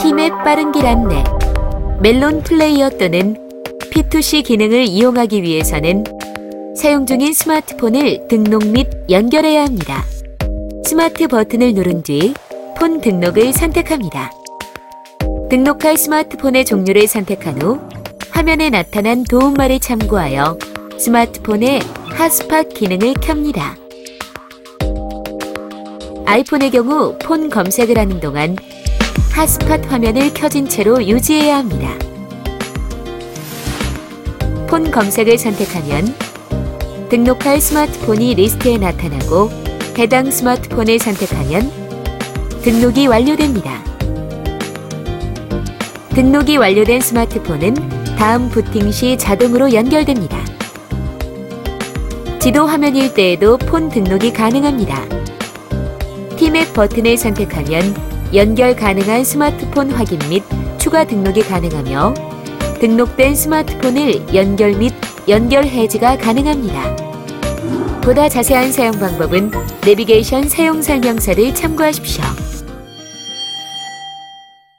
팀의 빠른 길 안내 멜론 플레이어 또는 P2C 기능을 이용하기 위해서는 사용 중인 스마트폰을 등록 및 연결해야 합니다. 스마트 버튼을 누른 뒤 폰 등록을 선택합니다. 등록할 스마트폰의 종류를 선택한 후 화면에 나타난 도움말을 참고하여 스마트폰의 핫스팟 기능을 켭니다. 아이폰의 경우 폰 검색을 하는 동안 핫스팟 화면을 켜진 채로 유지해야 합니다. 폰 검색을 선택하면 등록할 스마트폰이 리스트에 나타나고 해당 스마트폰을 선택하면 등록이 완료됩니다. 등록이 완료된 스마트폰은 다음 부팅 시 자동으로 연결됩니다. 지도 화면일 때에도 폰 등록이 가능합니다. 티맵 버튼을 선택하면 연결 가능한 스마트폰 확인 및 추가 등록이 가능하며 등록된 스마트폰을 연결 및 연결 해지가 가능합니다. 보다 자세한 사용 방법은 내비게이션 사용 설명서를 참고하십시오.